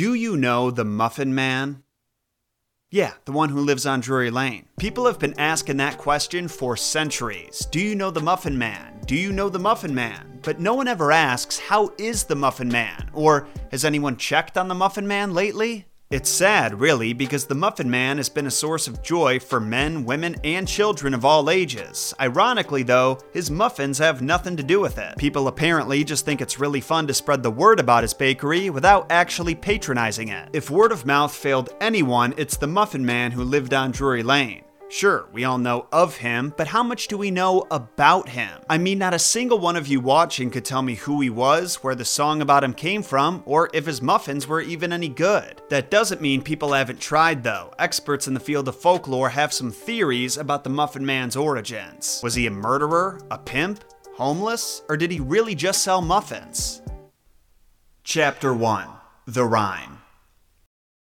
Do you know the Muffin Man? Yeah, the one who lives on Drury Lane. People have been asking that question for centuries. Do you know the Muffin Man? Do you know the Muffin Man? But no one ever asks, how is the Muffin Man? Or has anyone checked on the Muffin Man lately? It's sad, really, because the Muffin Man has been a source of joy for men, women, and children of all ages. Ironically, though, his muffins have nothing to do with it. People apparently just think it's really fun to spread the word about his bakery without actually patronizing it. If word of mouth failed anyone, it's the Muffin Man who lived on Drury Lane. Sure, we all know of him, but how much do we know about him? I mean, not a single one of you watching could tell me who he was, where the song about him came from, or if his muffins were even any good. That doesn't mean people haven't tried, though. Experts in the field of folklore have some theories about the Muffin Man's origins. Was he a murderer, a pimp, homeless, or did he really just sell muffins? Chapter 1 The Rhyme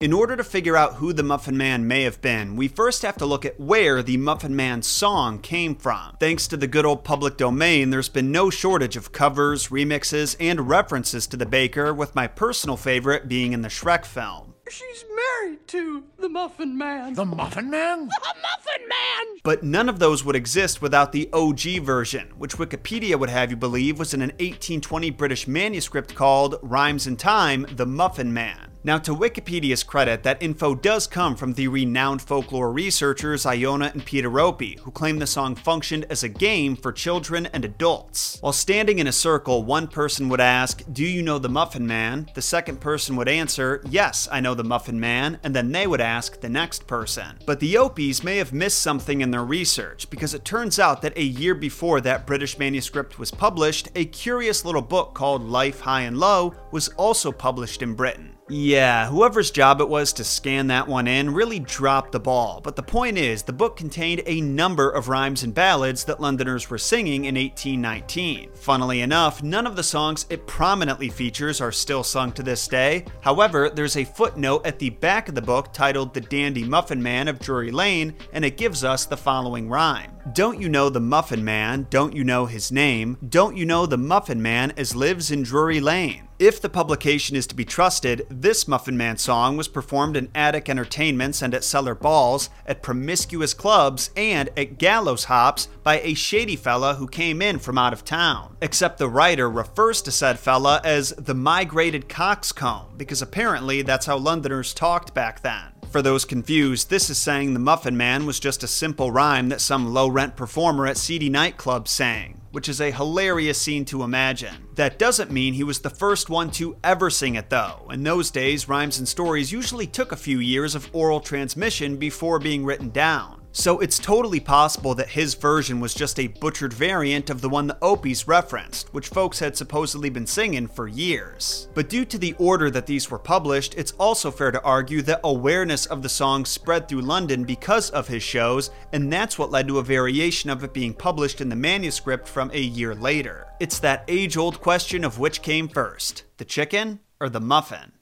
in order to figure out who the Muffin Man may have been, we first have to look at where the Muffin Man song came from. Thanks to the good old public domain, there's been no shortage of covers, remixes, and references to the baker, with my personal favorite being in the Shrek film. She's married to the Muffin Man. The Muffin Man? The Muffin Man! But none of those would exist without the OG version, which Wikipedia would have you believe was in an 1820 British manuscript called Rhymes in Time The Muffin Man. Now, to Wikipedia's credit, that info does come from the renowned folklore researchers Iona and Peter Opie, who claim the song functioned as a game for children and adults. While standing in a circle, one person would ask, Do you know the Muffin Man? The second person would answer, Yes, I know the Muffin Man, and then they would ask the next person. But the Opies may have missed something in their research, because it turns out that a year before that British manuscript was published, a curious little book called Life High and Low was also published in Britain. Yeah, whoever's job it was to scan that one in really dropped the ball, but the point is, the book contained a number of rhymes and ballads that Londoners were singing in 1819. Funnily enough, none of the songs it prominently features are still sung to this day. However, there's a footnote at the back of the book titled The Dandy Muffin Man of Drury Lane, and it gives us the following rhyme Don't you know the Muffin Man? Don't you know his name? Don't you know the Muffin Man as lives in Drury Lane? If the publication is to be trusted, this Muffin Man song was performed in attic entertainments and at cellar balls, at promiscuous clubs, and at gallows hops by a shady fella who came in from out of town. Except the writer refers to said fella as the migrated coxcomb, because apparently that's how Londoners talked back then. For those confused, this is saying the Muffin Man was just a simple rhyme that some low rent performer at seedy nightclubs sang which is a hilarious scene to imagine. That doesn't mean he was the first one to ever sing it, though. In those days, rhymes and stories usually took a few years of oral transmission before being written down. So it's totally possible that his version was just a butchered variant of the one the Opies referenced, which folks had supposedly been singing for years. But due to the order that these were published, it's also fair to argue that awareness of the song spread through London because of his shows, and that's what led to a variation of it being published in the manuscript from a year later. It's that age old question of which came first the chicken or the muffin?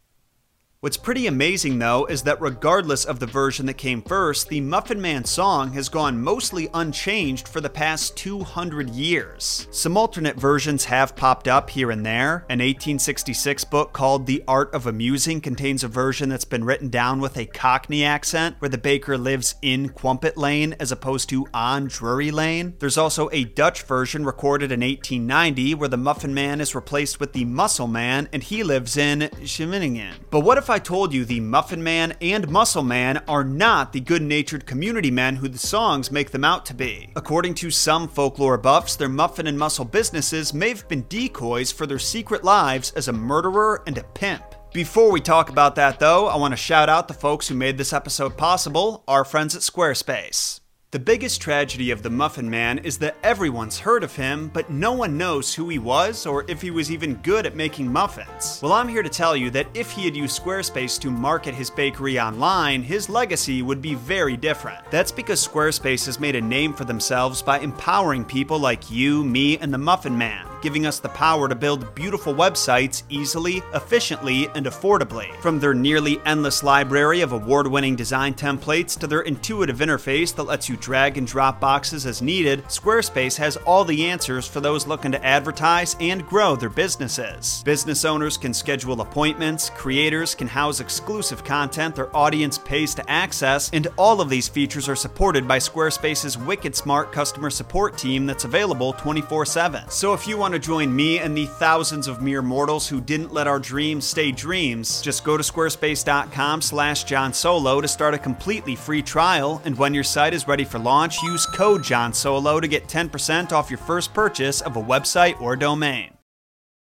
What's pretty amazing though is that regardless of the version that came first, the Muffin Man song has gone mostly unchanged for the past 200 years. Some alternate versions have popped up here and there. An 1866 book called The Art of Amusing contains a version that's been written down with a Cockney accent where the baker lives in Quampet Lane as opposed to on Drury Lane. There's also a Dutch version recorded in 1890 where the Muffin Man is replaced with the Muscle Man and he lives in Scheveningen. But what if I I told you the Muffin Man and Muscle Man are not the good natured community men who the songs make them out to be. According to some folklore buffs, their muffin and muscle businesses may have been decoys for their secret lives as a murderer and a pimp. Before we talk about that, though, I want to shout out the folks who made this episode possible our friends at Squarespace. The biggest tragedy of the Muffin Man is that everyone's heard of him, but no one knows who he was or if he was even good at making muffins. Well, I'm here to tell you that if he had used Squarespace to market his bakery online, his legacy would be very different. That's because Squarespace has made a name for themselves by empowering people like you, me, and the Muffin Man giving us the power to build beautiful websites easily, efficiently, and affordably. From their nearly endless library of award winning design templates to their intuitive interface that lets you drag and drop boxes as needed, Squarespace has all the answers for those looking to advertise and grow their businesses. Business owners can schedule appointments, creators can house exclusive content their audience pays to access, and all of these features are supported by Squarespace's wicked smart customer support team that's available 24 7. So if you want to join me and the thousands of mere mortals who didn't let our dreams stay dreams, just go to squarespace.com slash Jon Solo to start a completely free trial, and when your site is ready for launch, use code Jon Solo to get 10% off your first purchase of a website or domain.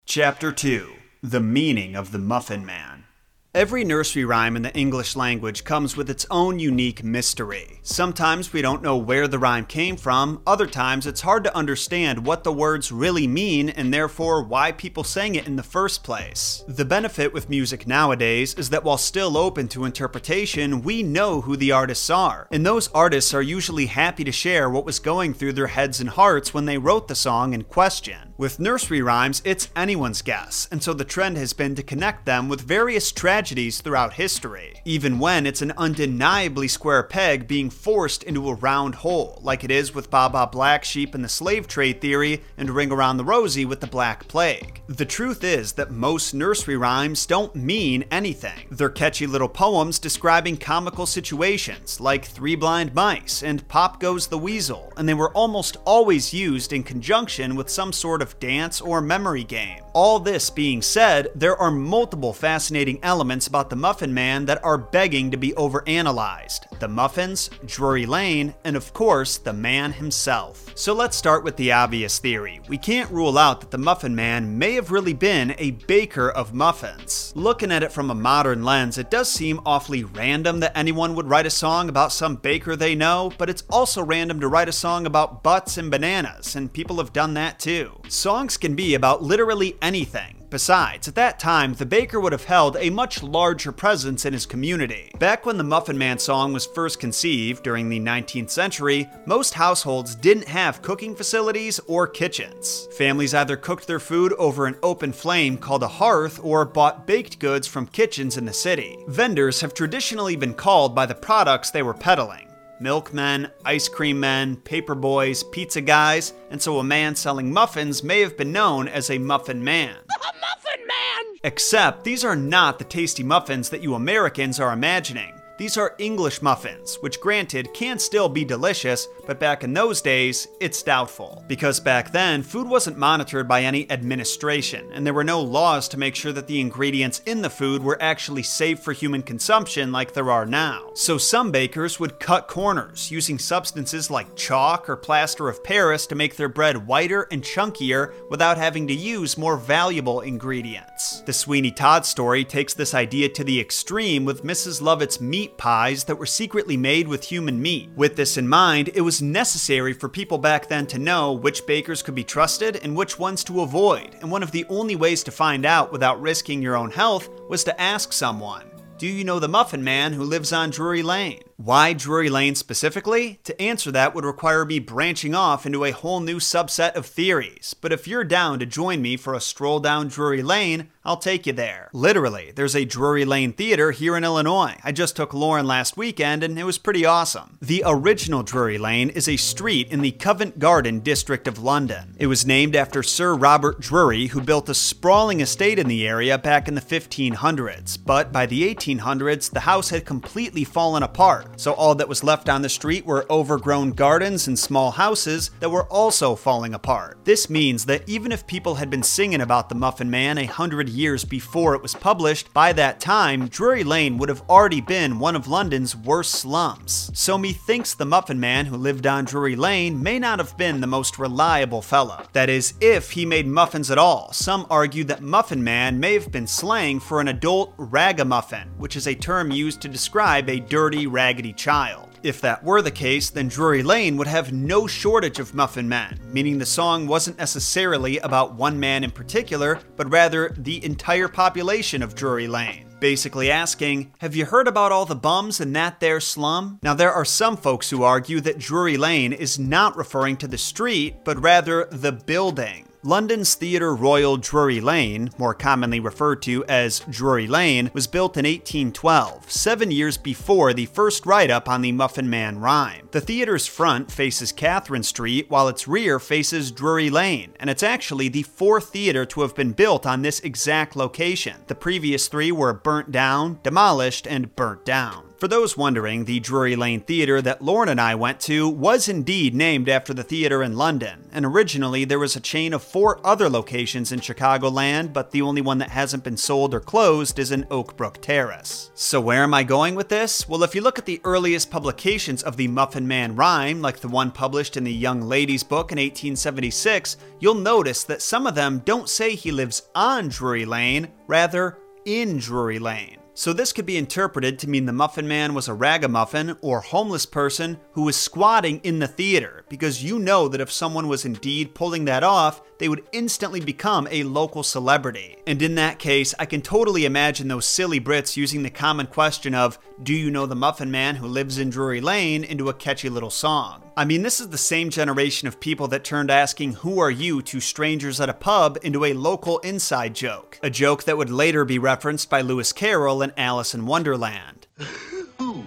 Chapter 2 The Meaning of the Muffin Man Every nursery rhyme in the English language comes with its own unique mystery. Sometimes we don't know where the rhyme came from, other times it's hard to understand what the words really mean and therefore why people sang it in the first place. The benefit with music nowadays is that while still open to interpretation, we know who the artists are, and those artists are usually happy to share what was going through their heads and hearts when they wrote the song in question. With nursery rhymes, it's anyone's guess, and so the trend has been to connect them with various tragedies throughout history, even when it's an undeniably square peg being forced into a round hole, like it is with Baa Black Sheep and the slave trade theory, and Ring Around the Rosie with the Black Plague. The truth is that most nursery rhymes don't mean anything. They're catchy little poems describing comical situations, like Three Blind Mice and Pop Goes the Weasel, and they were almost always used in conjunction with some sort of dance or memory game. All this being said, there are multiple fascinating elements about the Muffin Man that are begging to be overanalyzed the muffins, Drury Lane, and of course, the man himself. So let's start with the obvious theory. We can't rule out that the Muffin Man may have really been a baker of muffins. Looking at it from a modern lens, it does seem awfully random that anyone would write a song about some baker they know, but it's also random to write a song about butts and bananas, and people have done that too. Songs can be about literally anything. Besides, at that time, the baker would have held a much larger presence in his community. Back when the Muffin Man song was first conceived, during the 19th century, most households didn't have cooking facilities or kitchens. Families either cooked their food over an open flame called a hearth or bought baked goods from kitchens in the city. Vendors have traditionally been called by the products they were peddling milkmen, ice cream men, paper boys, pizza guys, and so a man selling muffins may have been known as a muffin man. A muffin man! Except these are not the tasty muffins that you Americans are imagining. These are English muffins, which granted can still be delicious, but back in those days, it's doubtful. Because back then, food wasn't monitored by any administration, and there were no laws to make sure that the ingredients in the food were actually safe for human consumption like there are now. So some bakers would cut corners, using substances like chalk or plaster of Paris to make their bread whiter and chunkier without having to use more valuable ingredients. The Sweeney Todd story takes this idea to the extreme with Mrs. Lovett's meat pies that were secretly made with human meat. With this in mind, it necessary for people back then to know which bakers could be trusted and which ones to avoid, and one of the only ways to find out without risking your own health was to ask someone. Do you know the Muffin Man who lives on Drury Lane? Why Drury Lane specifically? To answer that would require me branching off into a whole new subset of theories, but if you're down to join me for a stroll down Drury Lane, I'll take you there. Literally, there's a Drury Lane Theater here in Illinois. I just took Lauren last weekend and it was pretty awesome. The original Drury Lane is a street in the Covent Garden district of London. It was named after Sir Robert Drury, who built a sprawling estate in the area back in the 1500s, but by the 1800s, the house had completely fallen apart, so all that was left on the street were overgrown gardens and small houses that were also falling apart. This means that even if people had been singing about the Muffin Man a hundred years before it was published, by that time, Drury Lane would have already been one of London's worst slums. So methinks the Muffin Man who lived on Drury Lane may not have been the most reliable fella. That is, if he made muffins at all. Some argue that Muffin Man may have been slang for an adult ragamuffin, which is a term used to describe a dirty, raggedy child. If that were the case, then Drury Lane would have no shortage of muffin men, meaning the song wasn't necessarily about one man in particular, but rather the entire population of Drury Lane. Basically asking, Have you heard about all the bums in that there slum? Now, there are some folks who argue that Drury Lane is not referring to the street, but rather the building. London's Theatre Royal Drury Lane, more commonly referred to as Drury Lane, was built in 1812, seven years before the first write up on the Muffin Man rhyme. The theatre's front faces Catherine Street, while its rear faces Drury Lane, and it's actually the fourth theater to have been built on this exact location. The previous three were burnt down, demolished, and burnt down. For those wondering, the Drury Lane Theatre that Lauren and I went to was indeed named after the theatre in London, and originally there was a chain of four other locations in Chicagoland, but the only one that hasn't been sold or closed is in Oakbrook Terrace. So where am I going with this? Well, if you look at the earliest publications of the Muffin Man rhyme, like the one published in the Young Lady's book in 1876, you'll notice that some of them don't say he lives on Drury Lane, rather in Drury Lane. So this could be interpreted to mean the Muffin Man was a ragamuffin or homeless person who was squatting in the theater, because you know that if someone was indeed pulling that off, they would instantly become a local celebrity. And in that case, I can totally imagine those silly Brits using the common question of, Do you know the Muffin Man who lives in Drury Lane? into a catchy little song. I mean, this is the same generation of people that turned asking, Who are you to strangers at a pub into a local inside joke. A joke that would later be referenced by Lewis Carroll in Alice in Wonderland. Who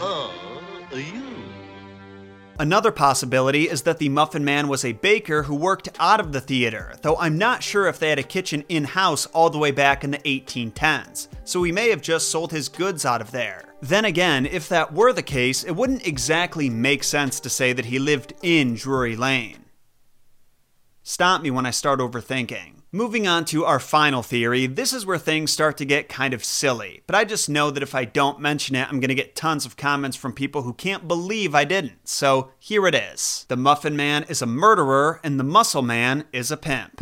are you? Another possibility is that the Muffin Man was a baker who worked out of the theater, though I'm not sure if they had a kitchen in house all the way back in the 1810s, so he may have just sold his goods out of there. Then again, if that were the case, it wouldn't exactly make sense to say that he lived in Drury Lane. Stop me when I start overthinking. Moving on to our final theory, this is where things start to get kind of silly, but I just know that if I don't mention it, I'm gonna get tons of comments from people who can't believe I didn't. So here it is The Muffin Man is a murderer, and the Muscle Man is a pimp.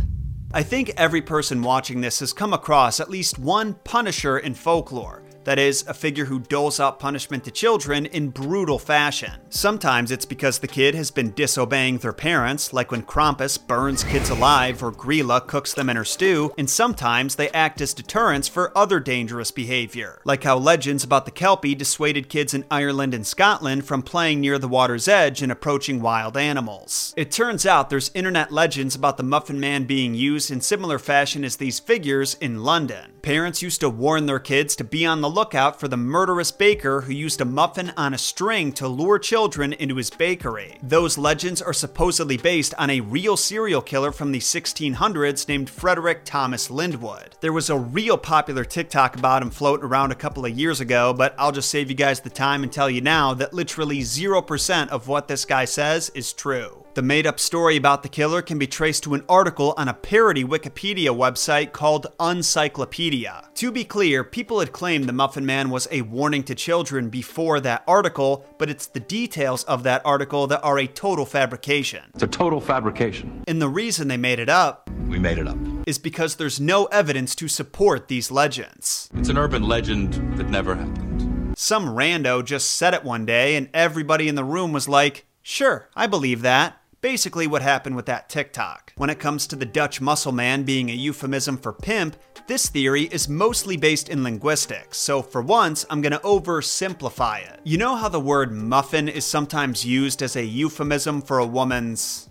I think every person watching this has come across at least one Punisher in folklore. That is, a figure who doles out punishment to children in brutal fashion. Sometimes it's because the kid has been disobeying their parents, like when Krampus burns kids alive or Grilla cooks them in her stew, and sometimes they act as deterrents for other dangerous behavior, like how legends about the Kelpie dissuaded kids in Ireland and Scotland from playing near the water's edge and approaching wild animals. It turns out there's internet legends about the Muffin Man being used in similar fashion as these figures in London. Parents used to warn their kids to be on the lookout for the murderous baker who used a muffin on a string to lure children into his bakery. Those legends are supposedly based on a real serial killer from the 1600s named Frederick Thomas Lindwood. There was a real popular TikTok about him floating around a couple of years ago, but I'll just save you guys the time and tell you now that literally 0% of what this guy says is true. The made up story about the killer can be traced to an article on a parody Wikipedia website called Uncyclopedia. To be clear, people had claimed the Muffin Man was a warning to children before that article, but it's the details of that article that are a total fabrication. It's a total fabrication. And the reason they made it up We made it up. is because there's no evidence to support these legends. It's an urban legend that never happened. Some rando just said it one day, and everybody in the room was like, Sure, I believe that. Basically, what happened with that TikTok. When it comes to the Dutch muscle man being a euphemism for pimp, this theory is mostly based in linguistics, so for once, I'm gonna oversimplify it. You know how the word muffin is sometimes used as a euphemism for a woman's.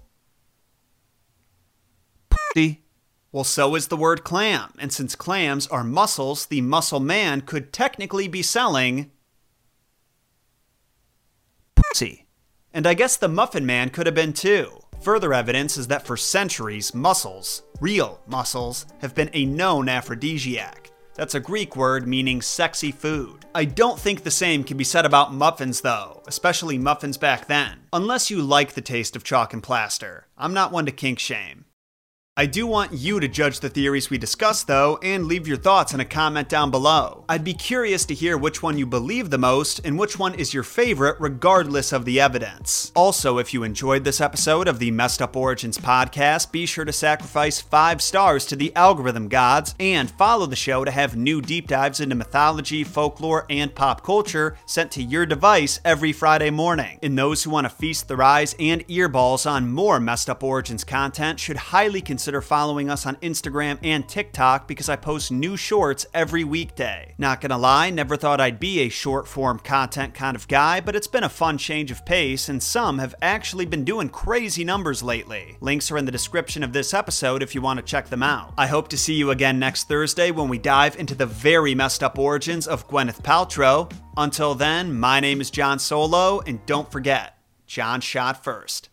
pussy? Well, so is the word clam, and since clams are mussels, the muscle man could technically be selling. pussy. And I guess the Muffin Man could have been too. Further evidence is that for centuries, mussels, real mussels, have been a known aphrodisiac. That's a Greek word meaning sexy food. I don't think the same can be said about muffins though, especially muffins back then. Unless you like the taste of chalk and plaster. I'm not one to kink shame. I do want you to judge the theories we discuss, though, and leave your thoughts in a comment down below. I'd be curious to hear which one you believe the most and which one is your favorite, regardless of the evidence. Also, if you enjoyed this episode of the Messed Up Origins podcast, be sure to sacrifice five stars to the algorithm gods and follow the show to have new deep dives into mythology, folklore, and pop culture sent to your device every Friday morning. And those who want to feast their eyes and earballs on more Messed Up Origins content should highly consider consider following us on Instagram and TikTok because I post new shorts every weekday. Not gonna lie, never thought I'd be a short form content kind of guy, but it's been a fun change of pace, and some have actually been doing crazy numbers lately. Links are in the description of this episode if you want to check them out. I hope to see you again next Thursday when we dive into the very messed up origins of Gwyneth Paltrow. Until then, my name is Jon Solo, and don't forget, Jon shot first.